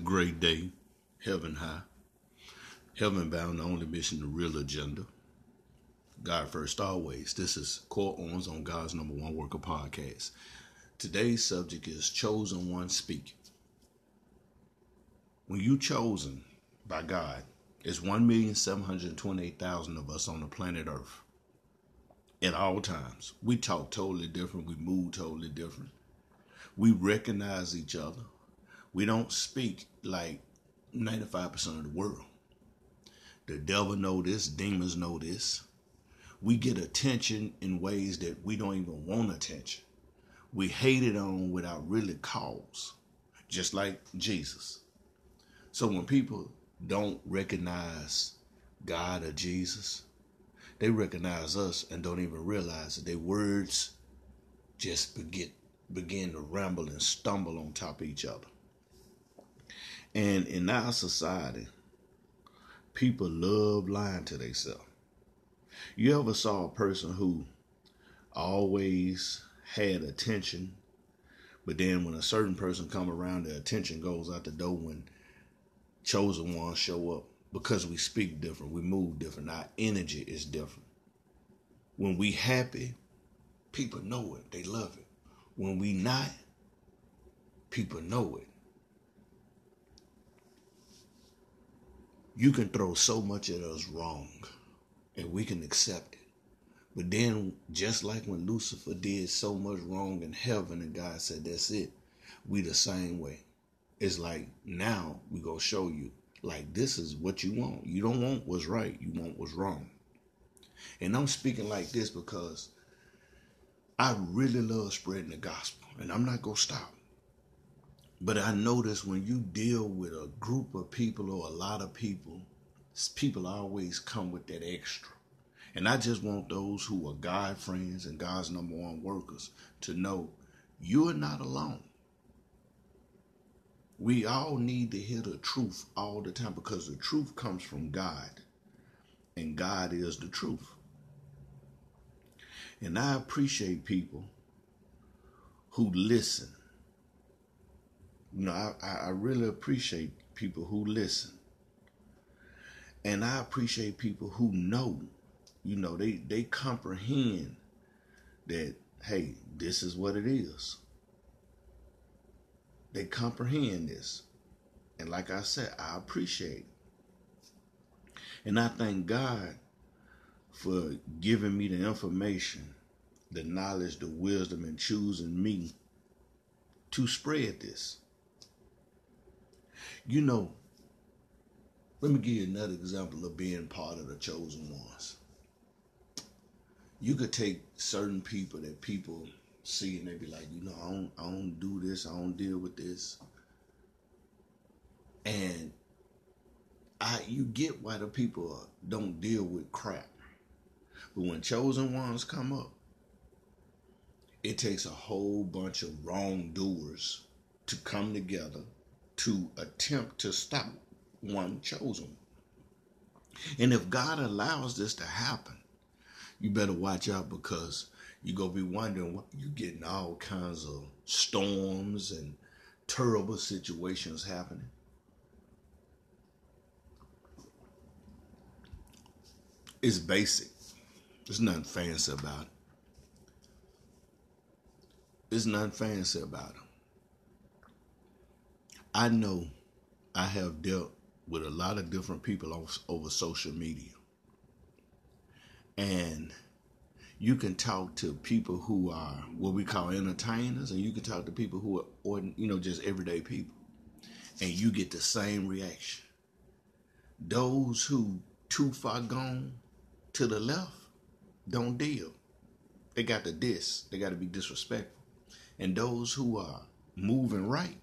great day, heaven high, heaven bound, the only mission, the real agenda. God first, always. This is Core Owens on God's number one worker podcast. Today's subject is chosen one speak. When you chosen by God, it's 1,728,000 of us on the planet Earth. At all times. We talk totally different. We move totally different. We recognize each other. We don't speak like 95% of the world. The devil know this, demons know this. We get attention in ways that we don't even want attention. We hate it on without really cause, just like Jesus. So when people don't recognize God or Jesus, they recognize us and don't even realize that their words just begin begin to ramble and stumble on top of each other. And in our society, people love lying to themselves. You ever saw a person who always had attention, but then when a certain person come around, the attention goes out the door when chosen ones show up because we speak different, we move different, our energy is different. When we happy, people know it, they love it. When we not, people know it. You can throw so much at us wrong, and we can accept it. But then, just like when Lucifer did so much wrong in heaven, and God said, That's it, we the same way. It's like now we go show you, like, this is what you want. You don't want what's right, you want what's wrong. And I'm speaking like this because I really love spreading the gospel, and I'm not going to stop. But I notice when you deal with a group of people or a lot of people, people always come with that extra. And I just want those who are God friends and God's number one workers to know you are not alone. We all need to hear the truth all the time because the truth comes from God, and God is the truth. And I appreciate people who listen you know, I, I really appreciate people who listen. And I appreciate people who know, you know, they, they comprehend that, hey, this is what it is. They comprehend this. And like I said, I appreciate And I thank God for giving me the information, the knowledge, the wisdom, and choosing me to spread this. You know, let me give you another example of being part of the chosen ones. You could take certain people that people see and they be like, you know, I don't, I don't do this, I don't deal with this, and I, you get why the people don't deal with crap. But when chosen ones come up, it takes a whole bunch of wrongdoers to come together to attempt to stop one chosen. And if God allows this to happen, you better watch out because you're going to be wondering what you're getting all kinds of storms and terrible situations happening. It's basic. There's nothing fancy about it. There's nothing fancy about it. I know I have dealt with a lot of different people over social media. And you can talk to people who are what we call entertainers, and you can talk to people who are, ordin- you know, just everyday people, and you get the same reaction. Those who too far gone to the left don't deal. They got the diss. They got to be disrespectful. And those who are moving right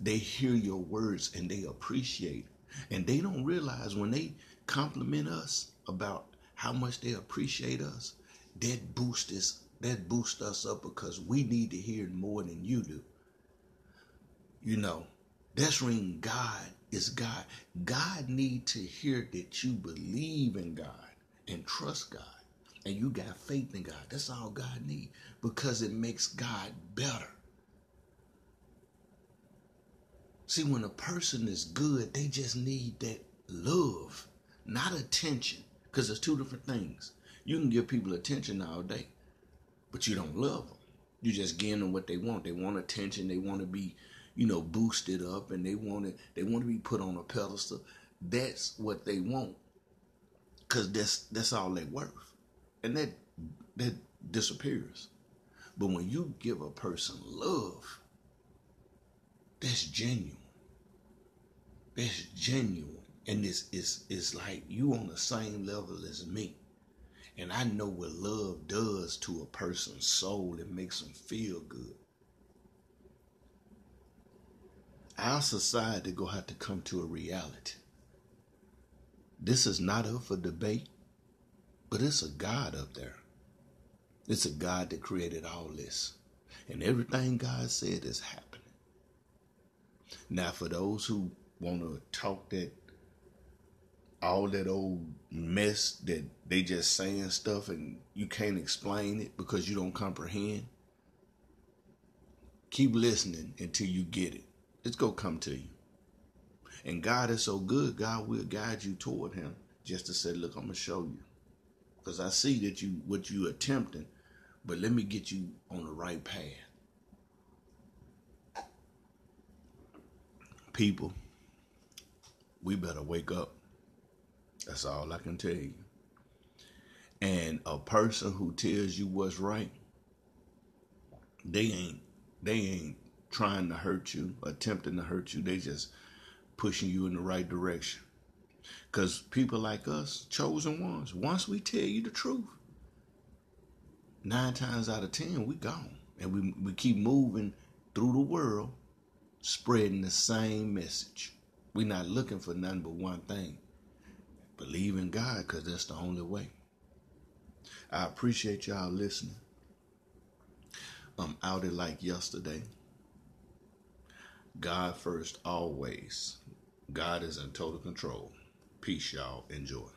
they hear your words and they appreciate And they don't realize when they compliment us about how much they appreciate us, that boosts us, that boosts us up because we need to hear more than you do. You know, that's when God is God. God need to hear that you believe in God and trust God and you got faith in God. That's all God need because it makes God better. See, when a person is good, they just need that love, not attention, because it's two different things. You can give people attention all day, but you don't love them. You just give them what they want. They want attention. They want to be, you know, boosted up, and they want it. They want to be put on a pedestal. That's what they want, cause that's that's all they're worth, and that that disappears. But when you give a person love, that's genuine. That's genuine. And it's, it's, it's like you on the same level as me. And I know what love does to a person's soul. It makes them feel good. Our society gonna have to come to a reality. This is not up for debate, but it's a God up there. It's a God that created all this. And everything God said is happening. Now, for those who want to talk that all that old mess that they just saying stuff and you can't explain it because you don't comprehend, keep listening until you get it. It's going to come to you. And God is so good, God will guide you toward him just to say, look, I'm going to show you. Because I see that you what you attempting, but let me get you on the right path. People, we better wake up. That's all I can tell you. And a person who tells you what's right, they ain't they ain't trying to hurt you, attempting to hurt you. They just pushing you in the right direction. Cause people like us, chosen ones, once we tell you the truth, nine times out of ten we gone. And we we keep moving through the world spreading the same message. We're not looking for nothing but one thing. Believe in God because that's the only way. I appreciate y'all listening. I'm out it like yesterday. God first, always. God is in total control. Peace, y'all. Enjoy.